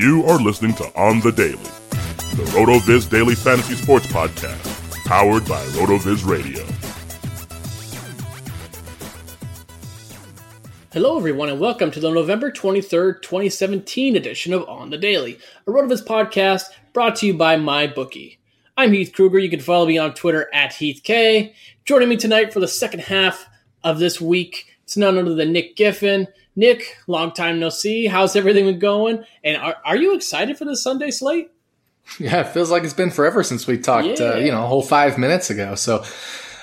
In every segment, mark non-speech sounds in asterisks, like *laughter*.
You are listening to On the Daily, the RotoViz Daily Fantasy Sports Podcast, powered by RotoViz Radio. Hello, everyone, and welcome to the November 23rd, 2017 edition of On the Daily, a RotoViz podcast brought to you by MyBookie. I'm Heath Kruger. You can follow me on Twitter at HeathK. Joining me tonight for the second half of this week, it's none other than Nick Giffen. Nick, long time no see. How's everything been going? And are, are you excited for the Sunday slate? Yeah, it feels like it's been forever since we talked, yeah. uh, you know, a whole five minutes ago. So,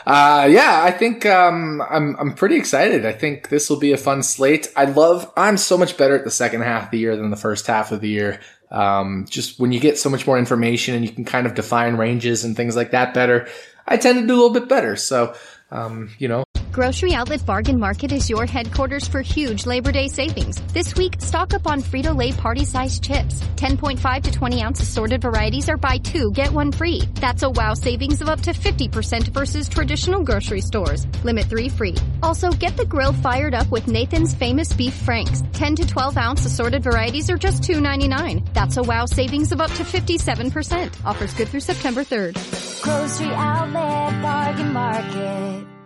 uh, yeah, I think um, I'm I'm pretty excited. I think this will be a fun slate. I love. I'm so much better at the second half of the year than the first half of the year. Um, just when you get so much more information and you can kind of define ranges and things like that better, I tend to do a little bit better. So, um, you know, Grocery Outlet Bargain Market is your headquarters for huge Labor Day savings. This week, stock up on Frito-Lay party-sized chips. 10.5 to 20 ounce assorted varieties are buy two, get one free. That's a wow savings of up to 50% versus traditional grocery stores. Limit three free. Also, get the grill fired up with Nathan's Famous Beef Franks. 10 to 12 ounce assorted varieties are just $2.99. That's a wow savings of up to 57%. Offers good through September 3rd. Grocery Outlet Bargain Market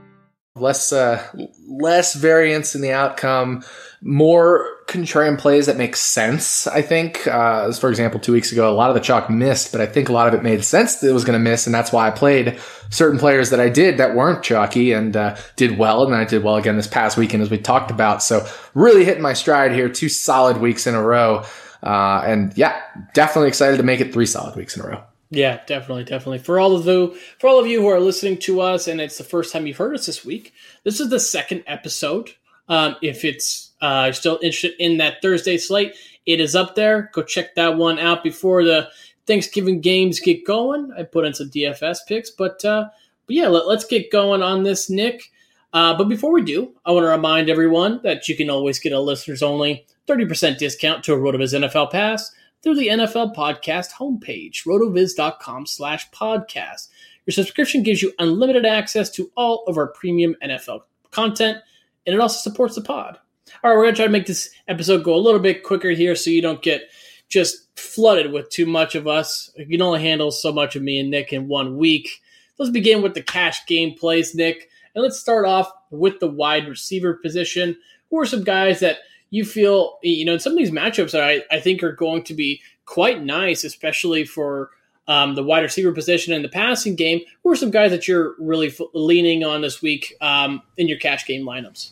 less uh, less variance in the outcome, more contrarian plays that make sense. I think, uh, for example, two weeks ago, a lot of the chalk missed, but I think a lot of it made sense that it was going to miss, and that's why I played certain players that I did that weren't chalky and uh, did well, and I did well again this past weekend as we talked about. So really hitting my stride here, two solid weeks in a row, uh, and yeah, definitely excited to make it three solid weeks in a row. Yeah, definitely, definitely. For all of you, for all of you who are listening to us, and it's the first time you've heard us this week, this is the second episode. Um, if it's uh, still interested in that Thursday slate, it is up there. Go check that one out before the Thanksgiving games get going. I put in some DFS picks, but uh, but yeah, let, us get going on this, Nick. Uh, but before we do, I want to remind everyone that you can always get a listeners only 30% discount to a RotoViz NFL Pass through the NFL Podcast homepage, rotoviz.com slash podcast. Your subscription gives you unlimited access to all of our premium NFL content, and it also supports the pod. All right, we're going to try to make this episode go a little bit quicker here so you don't get just flooded with too much of us. You can only handle so much of me and Nick in one week. Let's begin with the cash game plays, Nick. And let's start off with the wide receiver position. Who are some guys that – you feel you know some of these matchups are, I, I think are going to be quite nice, especially for um, the wide receiver position and the passing game. Who are some guys that you're really f- leaning on this week um, in your cash game lineups?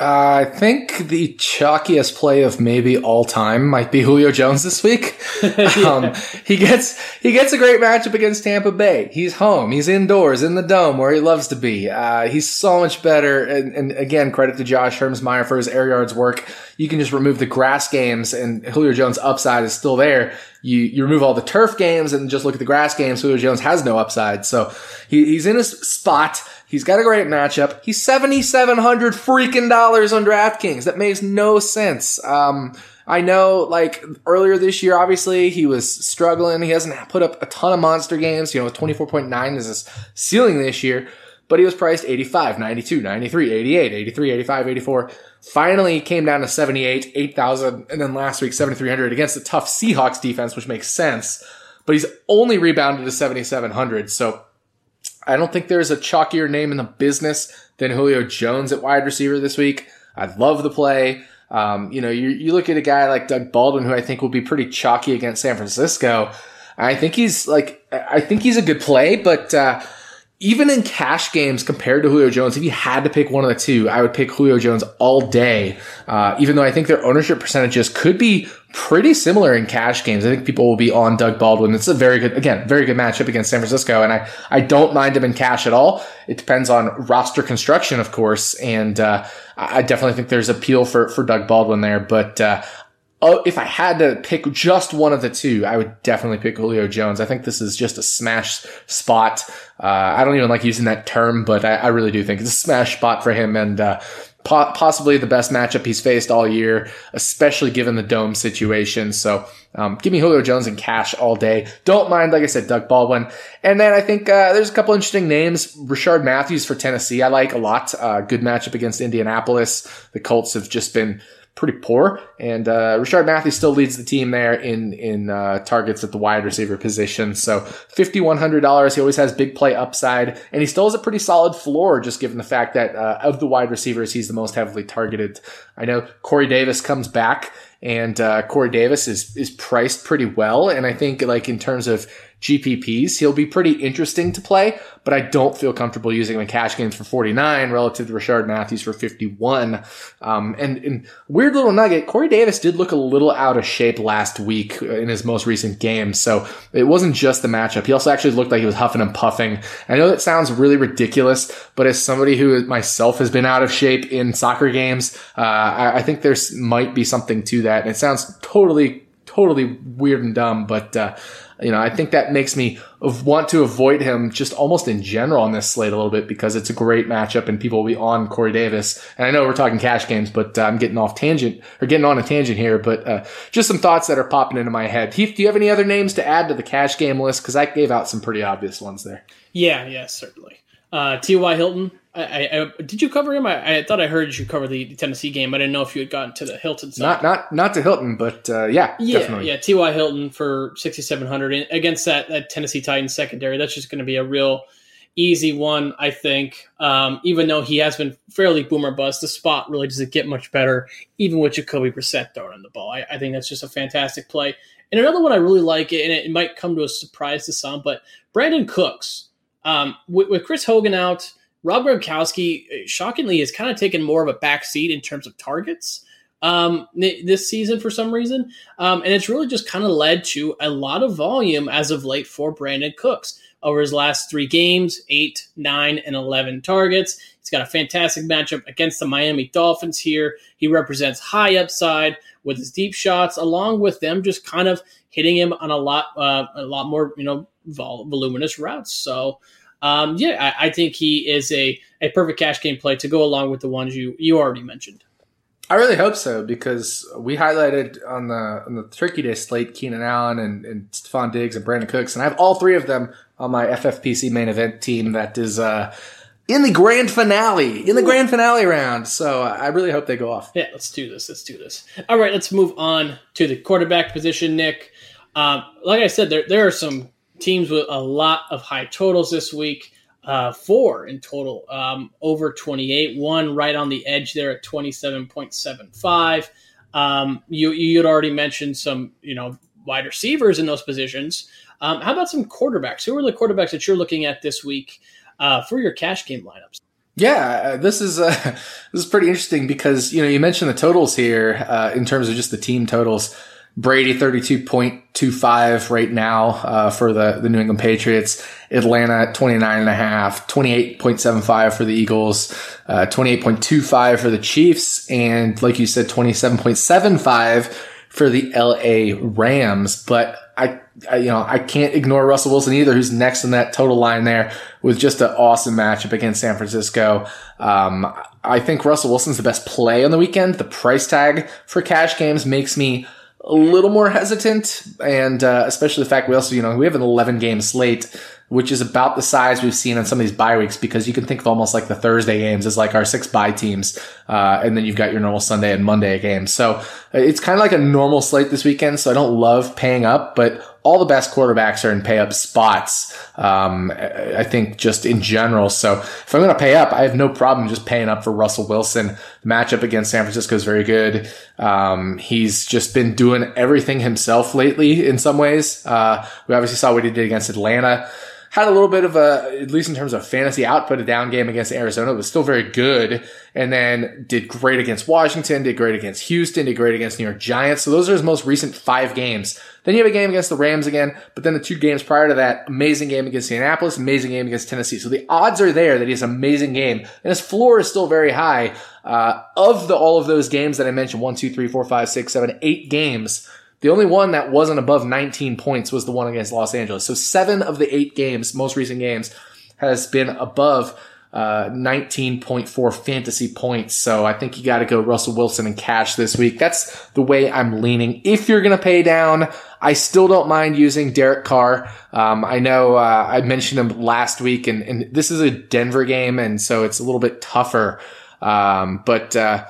Uh, I think the chalkiest play of maybe all time might be *laughs* Julio Jones this week. *laughs* um, he gets he gets a great matchup against Tampa Bay. He's home. He's indoors in the dome where he loves to be. Uh, he's so much better. And, and, again, credit to Josh Hermsmeyer for his air yards work. You can just remove the grass games, and Julio Jones' upside is still there. You you remove all the turf games and just look at the grass games. Julio Jones has no upside, so he, he's in a spot He's got a great matchup. He's seventy seven hundred freaking dollars on DraftKings. That makes no sense. Um, I know, like earlier this year, obviously he was struggling. He hasn't put up a ton of monster games. You know, twenty four point nine is his ceiling this year, but he was priced 85, 92, 93, 88, 83, 85, 84. Finally came down to 78, 8,000, and then last week 7,300 against the tough Seahawks defense, which makes sense. But he's only rebounded to 7,700. So I don't think there's a chalkier name in the business than Julio Jones at wide receiver this week. I love the play. Um, you know, you, you look at a guy like Doug Baldwin, who I think will be pretty chalky against San Francisco. I think he's like, I think he's a good play, but, uh, even in cash games compared to Julio Jones, if you had to pick one of the two, I would pick Julio Jones all day. Uh, even though I think their ownership percentages could be pretty similar in cash games. I think people will be on Doug Baldwin. It's a very good, again, very good matchup against San Francisco. And I, I don't mind him in cash at all. It depends on roster construction, of course. And, uh, I definitely think there's appeal for, for Doug Baldwin there. But, uh, Oh, if I had to pick just one of the two, I would definitely pick Julio Jones. I think this is just a smash spot. Uh, I don't even like using that term, but I, I, really do think it's a smash spot for him and, uh, po- possibly the best matchup he's faced all year, especially given the dome situation. So, um, give me Julio Jones and cash all day. Don't mind, like I said, Doug Baldwin. And then I think, uh, there's a couple interesting names. Rishard Matthews for Tennessee. I like a lot. Uh, good matchup against Indianapolis. The Colts have just been, pretty poor. And uh, Rishard Matthews still leads the team there in in uh, targets at the wide receiver position. So fifty one hundred dollars. He always has big play upside, and he still has a pretty solid floor, just given the fact that uh, of the wide receivers, he's the most heavily targeted. I know Corey Davis comes back, and uh, Corey Davis is is priced pretty well, and I think like in terms of GPPs. He'll be pretty interesting to play, but I don't feel comfortable using him in cash games for 49 relative to Rishard Matthews for 51. Um, and, and weird little nugget, Corey Davis did look a little out of shape last week in his most recent game. So it wasn't just the matchup. He also actually looked like he was huffing and puffing. I know that sounds really ridiculous, but as somebody who myself has been out of shape in soccer games, uh, I, I think there's might be something to that. And it sounds totally, totally weird and dumb, but, uh, you know, I think that makes me want to avoid him just almost in general on this slate a little bit because it's a great matchup and people will be on Corey Davis. And I know we're talking cash games, but uh, I'm getting off tangent or getting on a tangent here, but uh, just some thoughts that are popping into my head. Heath, do you have any other names to add to the cash game list? Because I gave out some pretty obvious ones there. Yeah, yeah, certainly. Uh, T.Y. Hilton, I, I, did you cover him? I, I, thought I heard you cover the Tennessee game. I didn't know if you had gotten to the Hilton side. Not not not to Hilton, but uh, yeah, yeah, definitely. yeah. T.Y. Hilton for sixty seven hundred against that that Tennessee Titans secondary. That's just going to be a real easy one, I think. Um, even though he has been fairly boomer bust, the spot really doesn't get much better, even with Jacoby Brissett throwing the ball. I, I think that's just a fantastic play. And another one I really like, and it, it might come to a surprise to some, but Brandin Cooks um, with, with Chris Hogan out Rob Gronkowski, uh, shockingly, has kind of taken more of a back seat in terms of targets um, this season for some reason. Um, and it's really just kind of led to a lot of volume as of late for Brandin Cooks over his last three games eight, nine, and 11 targets. He's got a fantastic matchup against the Miami Dolphins here. He represents high upside with his deep shots, along with them just kind of hitting him on a lot, uh, a lot more, you know, vol- voluminous routes. So, um, yeah, I, I, think he is a, a perfect cash game play to go along with the ones you, you already mentioned. I really hope so because we highlighted on the on the Turkey Day slate Keenan Allen and, and Stefon Diggs and Brandin Cooks, and I have all three of them on my FFPC main event team that is uh, in the grand finale, in the grand finale round. So I really hope they go off. Yeah, let's do this. Let's do this. All right, let's move on to the quarterback position, Nick. Um, like I said, there there are some teams with a lot of high totals this week. Uh, four in total, um, over 28. One right on the edge there at 27.75. Um, you you had already mentioned some you know wide receivers in those positions. Um, how about some quarterbacks? Who are the quarterbacks that you're looking at this week uh, for your cash game lineups? Yeah, uh, this is uh, *laughs* this is pretty interesting because you know you mentioned the totals here uh, in terms of just the team totals. Brady 32.25 right now uh, for the, the New England Patriots. Atlanta 29 and 28.75 for the Eagles, uh, 28.25 for the Chiefs, and like you said, 27.75 for the LA Rams. But I, I, you know, I can't ignore Russell Wilson either, who's next in that total line there with just an awesome matchup against San Francisco. Um, I think Russell Wilson's the best play on the weekend. The price tag for cash games makes me a little more hesitant, and uh, especially the fact we also, you know, we have an 11 game slate, which is about the size we've seen on some of these bye weeks because you can think of almost like the Thursday games as like our six bye teams, uh, and then you've got your normal Sunday and Monday games. So uh, it's kind of like a normal slate this weekend. So I don't love paying up, but all the best quarterbacks are in pay up spots. Um, I think just in general. So if I'm going to pay up, I have no problem just paying up for Russell Wilson. The matchup against San Francisco is very good. Um, he's just been doing everything himself lately in some ways. Uh, we obviously saw what he did against Atlanta had a little bit of a, at least in terms of fantasy output, a down game against Arizona, but still very good. And then did great against Washington, did great against Houston, did great against New York Giants. So those are his most recent five games. Then you have a game against the Rams again, but then the two games prior to that, amazing game against Indianapolis, amazing game against Tennessee. So the odds are there that he has an amazing game, and his floor is still very high. Uh, of the all of those games that I mentioned, one, two, three, four, five, six, seven, eight games. The only one that wasn't above 19 points was the one against Los Angeles. So seven of the eight games, most recent games, has been above uh, 19.4 fantasy points. So I think you got to go Russell Wilson and cash this week. That's the way I'm leaning. If you're going to pay down, I still don't mind using Derek Carr. Um, I know uh, I mentioned him last week, and, and, this is a Denver game, and so it's a little bit tougher. Um, but uh,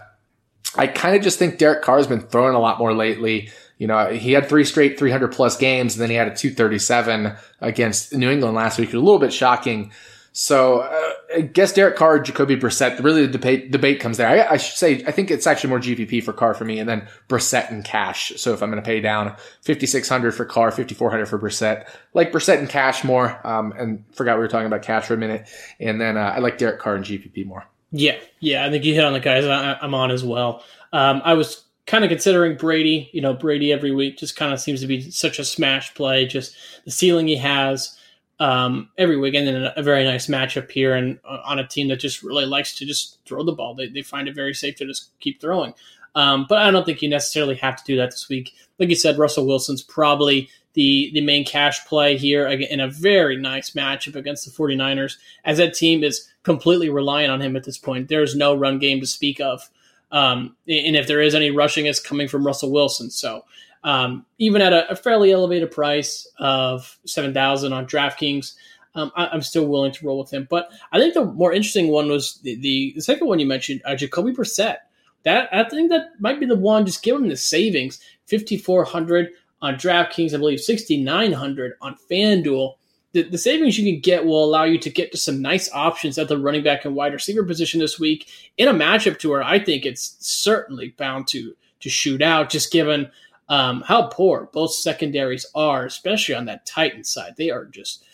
I kind of just think Derek Carr has been throwing a lot more lately. You know, he had three straight 300 plus games, and then he had a 237 against New England last week. A little bit shocking. So uh, I guess Derek Carr, Jacoby Brissett. Really, the debate debate comes there. I, I, should say I think it's actually more GPP for Carr for me, and then Brissett and cash. So if I'm going to pay down 5600 for Carr, 5400 for Brissett, like Brissett and cash more. Um, and forgot we were talking about cash for a minute, and then uh, I like Derek Carr and GPP more. Yeah, yeah, I think you hit on the guys I'm on as well. Um, I was kind of considering Brady, you know, Brady every week just kind of seems to be such a smash play. Just the ceiling he has um, every weekend then a very nice matchup here, and uh, on a team that just really likes to just throw the ball. They, they find it very safe to just keep throwing. Um, but I don't think you necessarily have to do that this week. Like you said, Russell Wilson's probably the the main cash play here in a very nice matchup against the 49ers, as that team is completely reliant on him at this point. There's no run game to speak of. Um, and if there is any rushing, it's coming from Russell Wilson. So um, even at a, a, fairly elevated price of seven thousand on DraftKings, um, I, am still willing to roll with him. But I think the more interesting one was the, the, the second one you mentioned, uh, Jacoby Brissett. That I think that might be the one. Just give him the savings, fifty four hundred on DraftKings, I believe sixty nine hundred on FanDuel the, the savings you can get will allow you to get to some nice options at the running back and wide receiver position this week in a matchup to where I think it's certainly bound to to shoot out, just given um, how poor both secondaries are, especially on that Titan side. They are just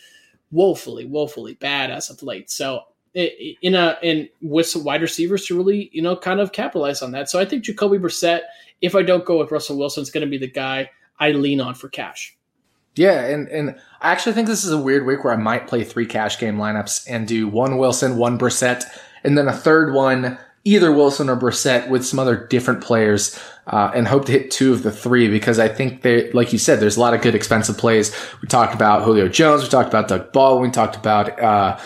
woefully, woefully bad as of late. So in a in with some wide receivers to really you know kind of capitalize on that. So I think Jacoby Brissett, if I don't go with Russell Wilson, is going to be the guy I lean on for cash. Yeah, and and I actually think this is a weird week where I might play three cash game lineups and do one Wilson, one Brissett, and then a third one, either Wilson or Brissett with some other different players, uh, and hope to hit two of the three because I think they, like you said, there's a lot of good expensive plays. We talked about Julio Jones, we talked about Doug Baldwin, we talked about. Uh,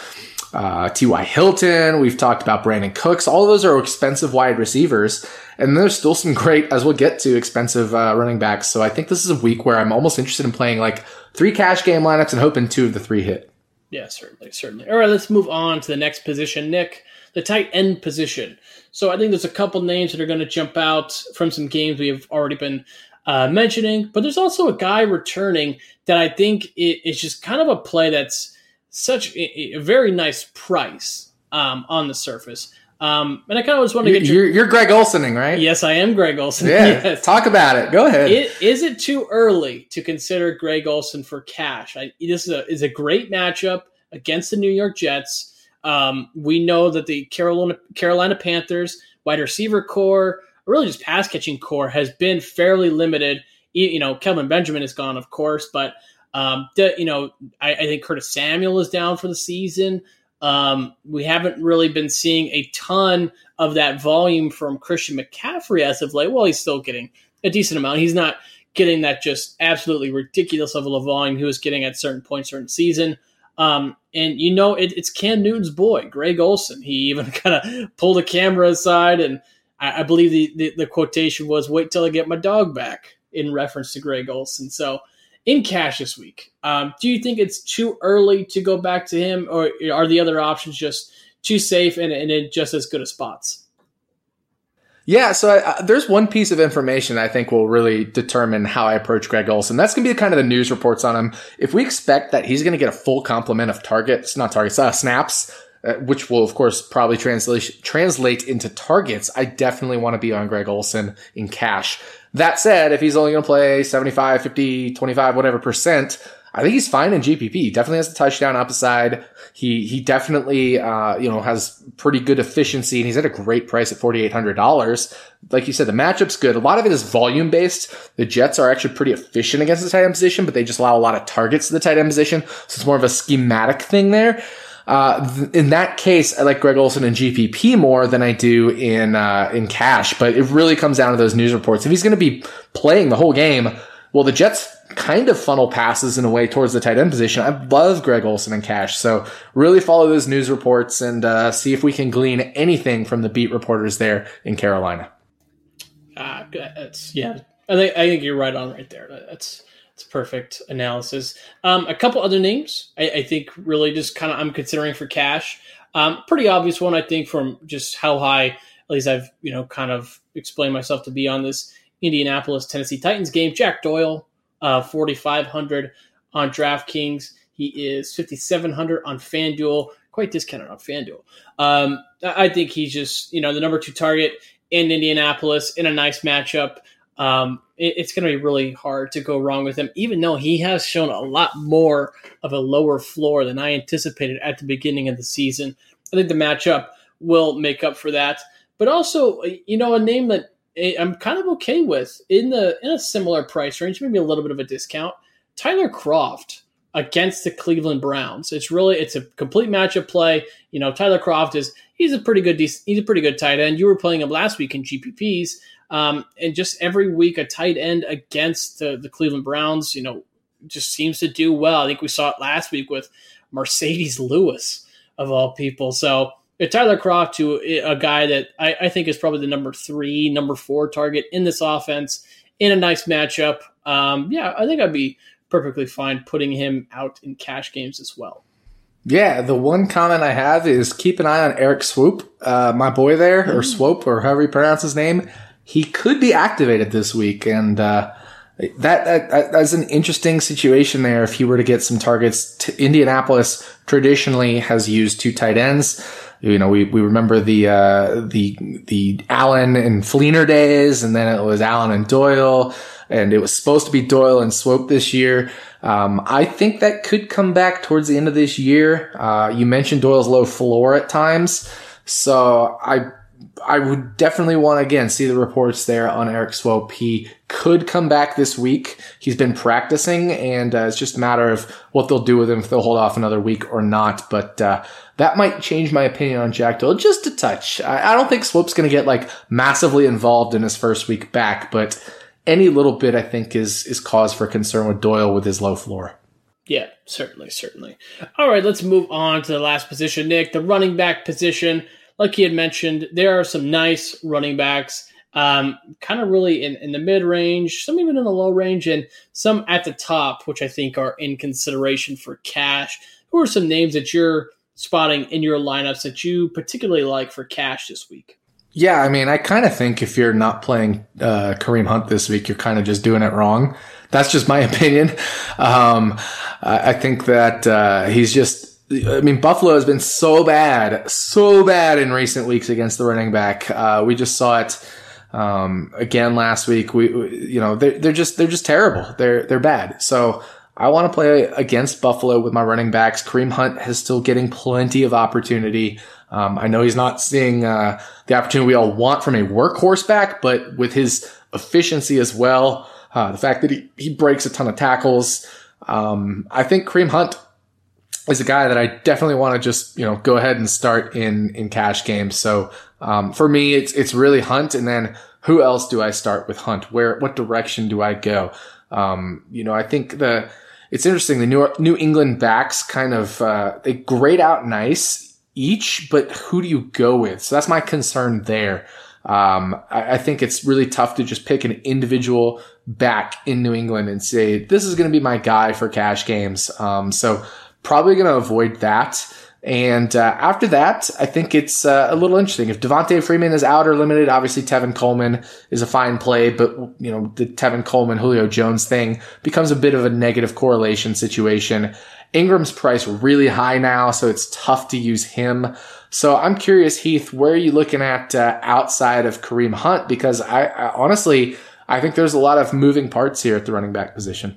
uh, T.Y. Hilton. We've talked about Brandin Cooks. All of those are expensive wide receivers. And there's still some great, as we'll get to, expensive uh, running backs. So I think this is a week where I'm almost interested in playing like three cash game lineups and hoping two of the three hit. Yeah, certainly, certainly. All right, let's move on to the next position, Nick, the tight end position. So I think there's a couple names that are going to jump out from some games we have already been uh, mentioning, but there's also a guy returning that I think is just kind of a play that's such a, a very nice price um, on the surface. Um, and I kind of just want to get your, you're, you're Greg Olsoning, right? Yes, I am Greg Olsen. Yeah, *laughs* yes. talk about it. Go ahead. It, is it too early to consider Greg Olsen for cash? I, this is a, is a great matchup against the New York Jets. Um, we know that the Carolina Carolina Panthers wide receiver core, or really just pass catching core, has been fairly limited. You know, Kelvin Benjamin is gone, of course, but um, the, you know, I, I, think Curtis Samuel is down for the season. Um, we haven't really been seeing a ton of that volume from Christian McCaffrey as of late. Well, he's still getting a decent amount. He's not getting that just absolutely ridiculous level of volume he was getting at certain points the season. Um, and you know, it, it's Cam Newton's boy, Greg Olsen. He even *laughs* kind of pulled a camera aside, and I, I believe the, the, the quotation was, "Wait till I get my dog back," in reference to Greg Olsen. So in cash this week. Um, do you think it's too early to go back to him, or are the other options just too safe and, and in just as good as spots? Yeah, so I, uh, there's one piece of information I think will really determine how I approach Greg Olsen. That's going to be kind of the news reports on him. If we expect that he's going to get a full complement of targets, not targets, uh, snaps, uh, which will of course probably translate translate into targets, I definitely want to be on Greg Olsen in cash. That said, if he's only going to play 75, 50, 25, whatever percent, I think he's fine in GPP. He definitely has the touchdown upside. He he definitely uh, you know has pretty good efficiency, and he's at a great price at forty eight hundred dollars. Like you said, the matchup's good. A lot of it is volume based. The Jets are actually pretty efficient against the tight end position, but they just allow a lot of targets to the tight end position, so it's more of a schematic thing there. Uh, th- in that case, I like Greg Olsen in GPP more than I do in uh, in cash. But it really comes down to those news reports. If he's going to be playing the whole game, well, the Jets kind of funnel passes in a way towards the tight end position. I love Greg Olsen and Cash. So really follow those news reports and uh, see if we can glean anything from the beat reporters there in Carolina. Uh, that's yeah. I think I think you're right on right there. That's that's perfect analysis. Um, a couple other names I, I think really just kind of I'm considering for cash. Um, pretty obvious one I think from just how high at least I've you know kind of explained myself to be on this Indianapolis Tennessee Titans game. Jack Doyle uh, 4,500 on DraftKings. He is 5,700 on FanDuel, quite discounted on FanDuel. Um, I think he's just, you know, the number two target in Indianapolis in a nice matchup. Um, it, it's going to be really hard to go wrong with him, even though he has shown a lot more of a lower floor than I anticipated at the beginning of the season. I think the matchup will make up for that. But also, you know, a name that I'm kind of okay with in the in a similar price range, maybe a little bit of a discount. Tyler Kroft against the Cleveland Browns. It's really it's a complete matchup play. You know, Tyler Kroft is he's a pretty good he's a pretty good tight end. You were playing him last week in GPPs, um, and just every week a tight end against the, the Cleveland Browns. You know, just seems to do well. I think we saw it last week with Marcedes Lewis of all people. So Tyler Kroft to a guy that I, I, think is probably the number three, number four target in this offense in a nice matchup. Um, yeah, I think I'd be perfectly fine putting him out in cash games as well. Yeah, the one comment I have is keep an eye on Erik Swoope, uh, my boy there, or mm. Swoope, or however you pronounce his name. He could be activated this week, and uh, that, that, that's an interesting situation there. If he were to get some targets, Indianapolis traditionally has used two tight ends. You know, we, we remember the, uh, the, the Allen and Fleener days, and then it was Allen and Doyle, and it was supposed to be Doyle and Swoope this year. Um, I think that could come back towards the end of this year. Uh, you mentioned Doyle's low floor at times. So I I would definitely want to again see the reports there on Erik Swoope. He could come back this week. He's been practicing, and uh, it's just a matter of what they'll do with him if they'll hold off another week or not. But uh, that might change my opinion on Jack Doyle just a touch. I, I don't think Swoope's going to get like massively involved in his first week back, but any little bit I think is is cause for concern with Doyle with his low floor. Yeah, certainly, certainly. All right, let's move on to the last position, Nick, the running back position like he had mentioned, there are some nice running backs, um, kind of really in, in the mid range, some even in the low range, and some at the top, which I think are in consideration for cash. Who are some names that you're spotting in your lineups that you particularly like for cash this week? Yeah, I mean, I kind of think if you're not playing uh, Kareem Hunt this week, you're kind of just doing it wrong. That's just my *laughs* opinion. Um, I, I, think that uh, he's just I mean, Buffalo has been so bad, so bad in recent weeks against the running back. Uh, we just saw it um, again last week. We, we, you know, they're, they're just they're just terrible. They're they're bad. So I want to play against Buffalo with my running backs. Kareem Hunt is still getting plenty of opportunity. Um, I know he's not seeing uh, the opportunity we all want from a workhorse back, but with his efficiency as well, uh, the fact that he, he breaks a ton of tackles, um, I think Kareem Hunt is a guy that I definitely want to just you know go ahead and start in in cash games. So um, for me, it's it's really Hunt, and then who else do I start with Hunt? Where what direction do I go? Um, you know, I think the it's interesting. The New New England backs kind of uh, they grade out nice each, but who do you go with? So that's my concern there. Um, I, I, think it's really tough to just pick an individual back in New England and say this is going to be my guy for cash games. Um, so Probably going to avoid that. And uh, after that, I think it's uh, a little interesting. If Devonta Freeman is out or limited, obviously Tevin Coleman is a fine play, but you know the Tevin Coleman Julio Jones thing becomes a bit of a negative correlation situation. Ingram's price really high now, so it's tough to use him. So I'm curious, Heath, where are you looking at uh, outside of Kareem Hunt? Because I, I honestly, I think there's a lot of moving parts here at the running back position.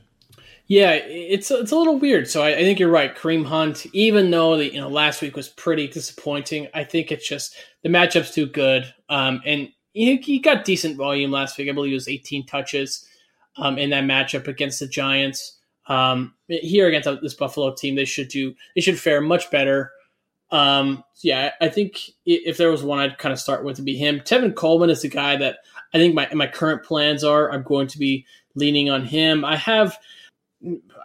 Yeah, it's it's a little weird. So I, I, think you're right. Kareem Hunt, even though the you know last week was pretty disappointing, I think it's just the matchup's too good. Um, and he, he got decent volume last week. I believe it was 18 touches um, in that matchup against the Giants. Um, here against this Buffalo team, they should do they should fare much better. Um, yeah, I think if there was one I'd kind of start with to be him. Tevin Coleman is the guy that I think my my current plans are. I'm going to be leaning on him. I have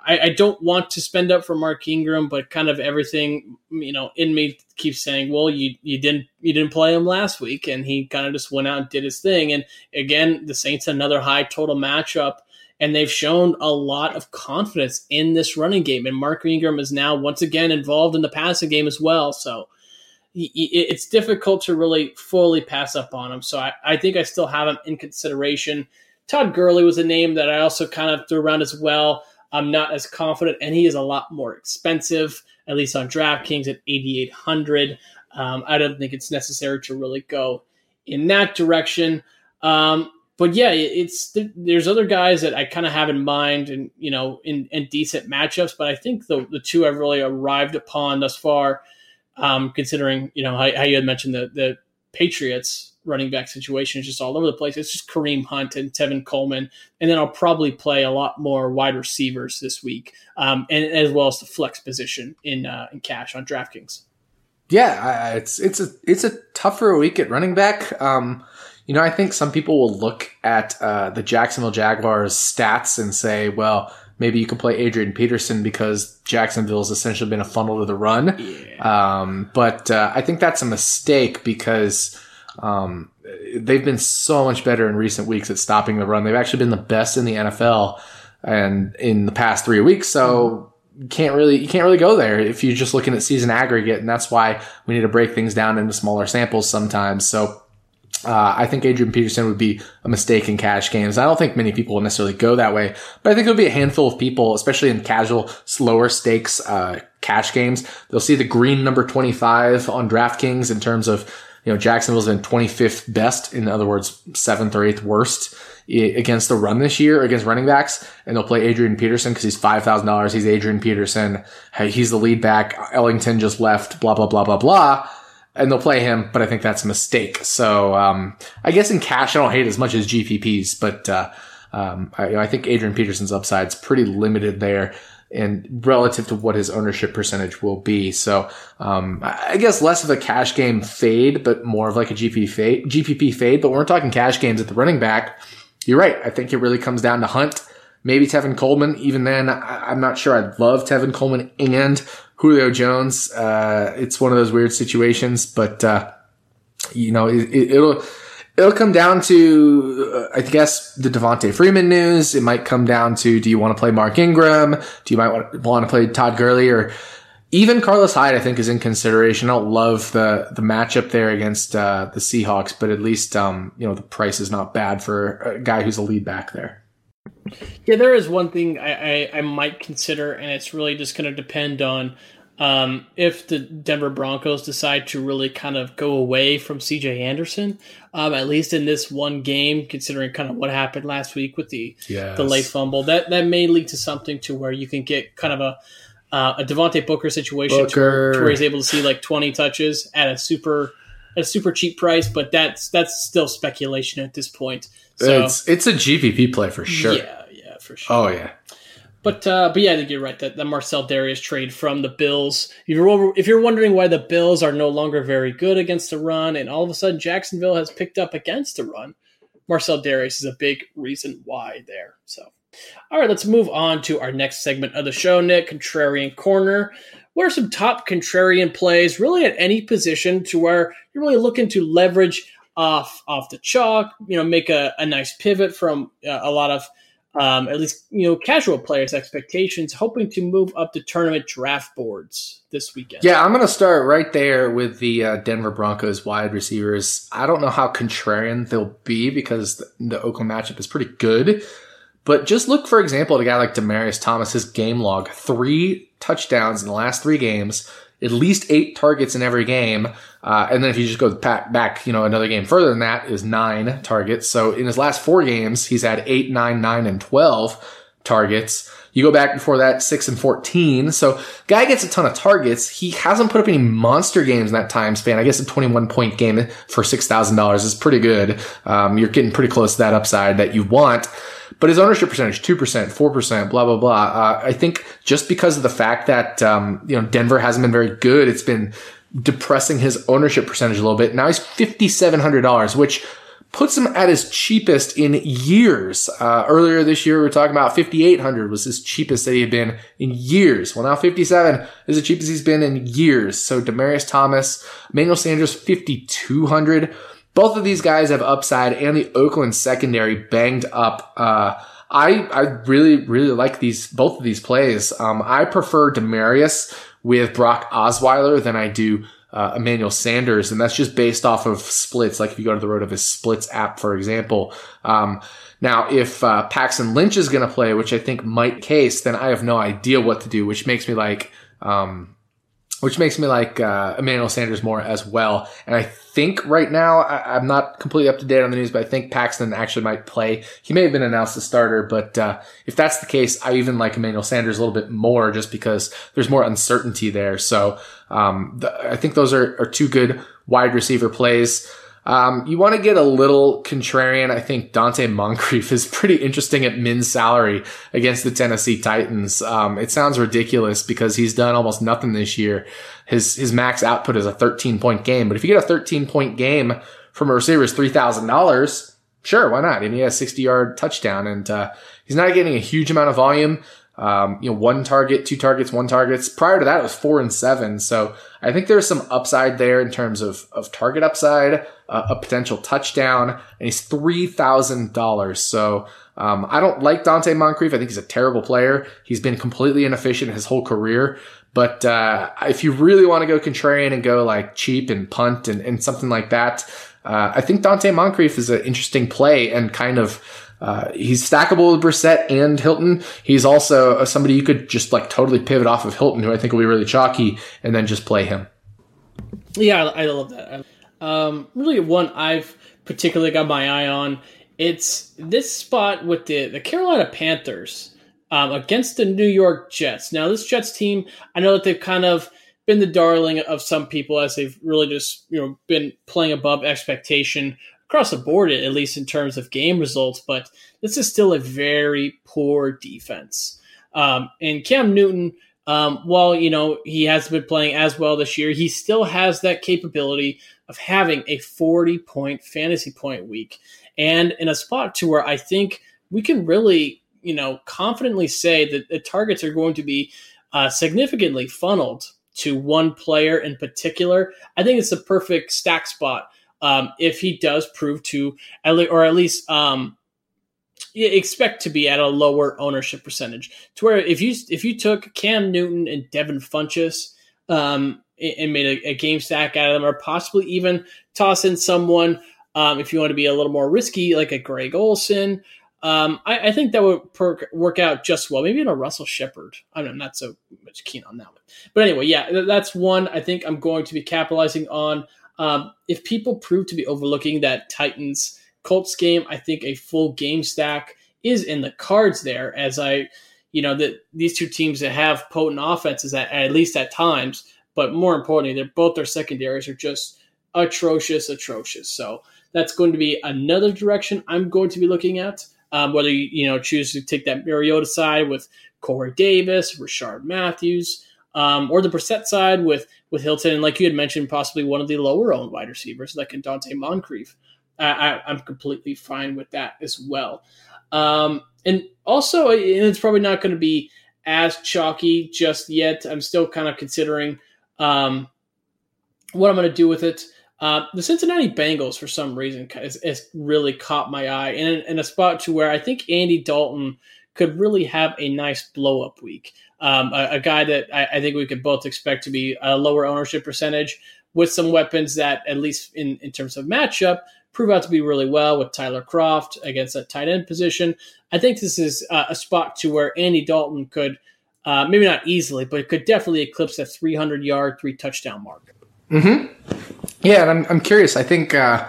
I, I, don't want to spend up for Mark Ingram, but kind of everything you know in me keeps saying, "Well, you you didn't you didn't play him last week," and he kind of just went out and did his thing. And again, the Saints another high total matchup, and they've shown a lot of confidence in this running game. And Mark Ingram is now once again involved in the passing game as well. So it's difficult to really fully pass up on him. So I, I think I still have him in consideration. Todd Gurley was a name that I also kind of threw around as well. I'm not as confident, and he is a lot more expensive, at least on DraftKings at 8,800. Um, I don't think it's necessary to really go in that direction. Um, but yeah, it's there's other guys that I kind of have in mind, and you know, in, in decent matchups. But I think the the two I've really arrived upon thus far, um, considering you know how, how you had mentioned the the Patriots running back situation is just all over the place. It's just Kareem Hunt and Tevin Coleman, and then I'll probably play a lot more wide receivers this week, um, and as well as the flex position in uh, in cash on DraftKings. Yeah, it's it's a it's a tougher week at running back. Um, you know, I think some people will look at uh, the Jacksonville Jaguars stats and say, well, maybe you can play Adrian Peterson because Jacksonville has essentially been a funnel to the run. Yeah. Um, but uh, I think that's a mistake because um, they've been so much better in recent weeks at stopping the run. They've actually been the best in the NFL and in the past three weeks. So can't really you can't really go there if you're just looking at season aggregate, and that's why we need to break things down into smaller samples sometimes. So. Uh, I think Adrian Peterson would be a mistake in cash games. I don't think many people will necessarily go that way, but I think there'll be a handful of people, especially in casual, slower stakes uh, cash games. They'll see the green number 25 on DraftKings in terms of you know, Jacksonville's been 25th best, in other words, seventh or eighth worst against the run this year against running backs. And they'll play Adrian Peterson because he's $5,000. He's Adrian Peterson. He's the lead back. Ellington just left, blah, blah, blah, blah, blah. And they'll play him, but I think that's a mistake. So, um, I guess in cash, I don't hate as much as GPPs, but, uh, um, I, I think Adrian Peterson's upside's pretty limited there and relative to what his ownership percentage will be. So, um, I guess less of a cash game fade, but more of like a GP fade, GPP fade. But we're talking cash games at the running back, you're right. I think it really comes down to Hunt, maybe Tevin Coleman. Even then, I, am not sure I'd love Tevin Coleman and Julio Jones. Uh, it's one of those weird situations, but, uh, you know, it, it, it'll, it'll come down to, uh, I guess, the Devonta Freeman news. It might come down to, do you want to play Mark Ingram? Do you might want, to play Todd Gurley or even Carlos Hyde? I think is in consideration. I don't love the the matchup there against uh, the Seahawks, but at least um, you know the price is not bad for a guy who's a lead back there. Yeah, there is one thing I, I, I might consider, and it's really just going to depend on um, if the Denver Broncos decide to really kind of go away from CJ Anderson, um, at least in this one game, considering kind of what happened last week with the yes. the late fumble, that that may lead to something to where you can get kind of a uh, a Devontae Booker situation Booker. To, where, to, where, he's able to see like twenty touches at a super at a super cheap price, but that's that's still speculation at this point. So, it's it's a GPP play for sure. Yeah, yeah, for sure. Oh yeah. But uh, but yeah, I think you're right that the Marcell Dareus trade from the Bills. If you're if you're wondering why the Bills are no longer very good against the run, and all of a sudden Jacksonville has picked up against the run, Marcell Dareus is a big reason why there. So, all right, let's move on to our next segment of the show. Nick Contrarian Corner. What are some top contrarian plays, really at any position, to where you're really looking to leverage off off the chalk? You know, make a, a nice pivot from uh, a lot of um, at least you know casual players' expectations, hoping to move up the tournament draft boards this weekend. Yeah, I'm going to start right there with the uh, Denver Broncos wide receivers. I don't know how contrarian they'll be because the, the Oakland matchup is pretty good. But just look, for example, at a guy like Demaryius Thomas's game log: three touchdowns in the last three games, at least eight targets in every game. Uh, and then if you just go back, you know, another game further than that is nine targets. So in his last four games, he's had eight, nine, nine, and 12 targets. You go back before that, six and 14. So guy gets a ton of targets. He hasn't put up any monster games in that time span. I guess a 21 point game for $6,000 is pretty good. Um, you're getting pretty close to that upside that you want. But his ownership percentage, 2%, 4%, blah, blah, blah. Uh, I think just because of the fact that, um, you know, Denver hasn't been very good, it's been depressing his ownership percentage a little bit. Now he's $5,700, which puts him at his cheapest in years. Uh, earlier this year, we were talking about 5,800 was his cheapest that he had been in years. Well, now 57 is the cheapest he's been in years. So Demaryius Thomas, Manuel Sanders, 5,200. Both of these guys have upside and the Oakland secondary banged up. Uh, I, I really, really like these, both of these plays. Um, I prefer Demaryius with Brock Osweiler than I do uh, Emmanuel Sanders, and that's just based off of splits. Like if you go to the road of his splits app, for example. Um, now, if uh, Paxton Lynch is going to play, which I think might case, then I have no idea what to do, which makes me like um, which makes me like uh, Emmanuel Sanders more as well. And I think right now, I, am not completely up to date on the news, but I think Paxton actually might play. He may have been announced as starter, but uh, if that's the case, I even like Emmanuel Sanders a little bit more just because there's more uncertainty there. So um, I think those are, are two good wide receiver plays. Um, you want to get a little contrarian. I think Donte Moncrief is pretty interesting at min salary against the Tennessee Titans. Um, it sounds ridiculous because he's done almost nothing this year. His his max output is a 13 point game, but if you get a 13 point game from a receiver is three thousand dollars. Sure, why not? And he has 60 yard touchdown, and uh, he's not getting a huge amount of volume. Um, you know, one target, two targets, one targets. Prior to that, it was four and seven. So I think there's some upside there in terms of, of target upside, uh, a potential touchdown, and he's $3,000. So, um, I don't like Donte Moncrief. I think he's a terrible player. He's been completely inefficient his whole career. But, uh, if you really want to go contrarian and go like cheap and punt and, and something like that, uh, I think Donte Moncrief is an interesting play and kind of, uh, he's stackable with Brissett and Hilton. He's also uh, somebody you could just like totally pivot off of Hilton, who I think will be really chalky, and then just play him. Yeah, I, I love that. Um, really, one I've particularly got my eye on. It's this spot with the the Carolina Panthers um, against the New York Jets. Now, this Jets team, I know that they've kind of been the darling of some people as they've really just you know been playing above expectation across the board, at least in terms of game results. But this is still a very poor defense. Um, and Cam Newton, um, while you know he hasn't been playing as well this year, he still has that capability of having a 40 point fantasy point week, and in a spot to where I think we can really you know confidently say that the targets are going to be uh, significantly funneled to one player in particular. I think it's the perfect stack spot um, if he does prove to, or at least um, expect to be at a lower ownership percentage. To where if you if you took Cam Newton and Devin Funchess um, and made a, a, game stack out of them, or possibly even toss in someone um, if you want to be a little more risky, like a Greg Olsen. Um, I, I, think that would perk, work out just well. Maybe in a Russell Shepard. I'm not so much keen on that one. But anyway, yeah, that's one I think I'm going to be capitalizing on. Um, if people prove to be overlooking that Titans Colts game, I think a full game stack is in the cards there. As I, you know, that these two teams that have potent offenses at, at least at times, but more importantly, they're both their secondaries are just atrocious, atrocious. So that's going to be another direction I'm going to be looking at. Um, whether you, you know choose to take that Mariota side with Corey Davis, Rishard Matthews, um, or the Brissett side with with Hilton, and like you had mentioned, possibly one of the lower owned wide receivers, like in Donte Moncrief. I, am completely fine with that as well. Um, and also, and it's probably not going to be as chalky just yet. I'm still kind of considering um, what I'm going to do with it. Uh, the Cincinnati Bengals, for some reason, has, has really caught my eye in, in, a spot to where I think Andy Dalton could really have a nice blow up week. Um, a, a, guy that I, I, think we could both expect to be a lower ownership percentage with some weapons that, at least in, in terms of matchup, prove out to be really well with Tyler Kroft against that tight end position. I think this is uh, a spot to where Andy Dalton could, uh, maybe not easily, but could definitely eclipse that 300 yard, three touchdown mark. Hmm. Yeah, and I'm I'm curious. I think uh,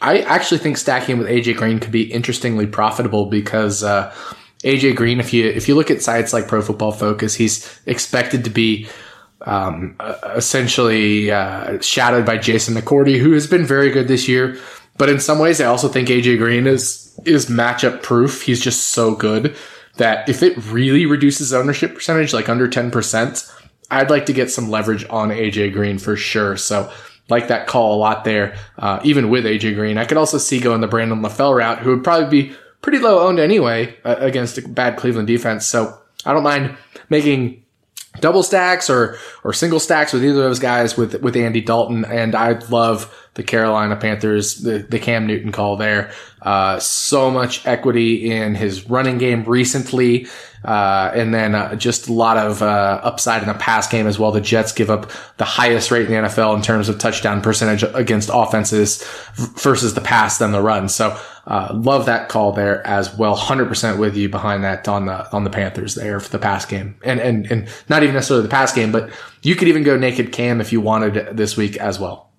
I actually think stacking with AJ Green could be interestingly profitable because. Uh, AJ Green, if you if you look at sites like Pro Football Focus, he's expected to be um, essentially uh, shadowed by Jason McCourty, who has been very good this year. But in some ways, I also think AJ Green is is matchup proof. He's just so good that if it really reduces ownership percentage, like under ten percent, I'd like to get some leverage on AJ Green for sure. So like that call a lot there, uh, even with AJ Green. I could also see going the Brandon LaFell route, who would probably be pretty low owned anyway uh, against a bad Cleveland defense. So I don't mind making double stacks or or single stacks with either of those guys with with Andy Dalton, and I love the Carolina Panthers, the, the Cam Newton call there. Uh, so much equity in his running game recently. Uh, and then uh, just a lot of uh, upside in the pass game as well. The Jets give up the highest rate in the NFL in terms of touchdown percentage against offenses versus the pass than the run. So uh, love that call there as well. Hundred percent with you behind that on the on the Panthers there for the pass game, and and and not even necessarily the pass game, but you could even go naked Cam if you wanted this week as well.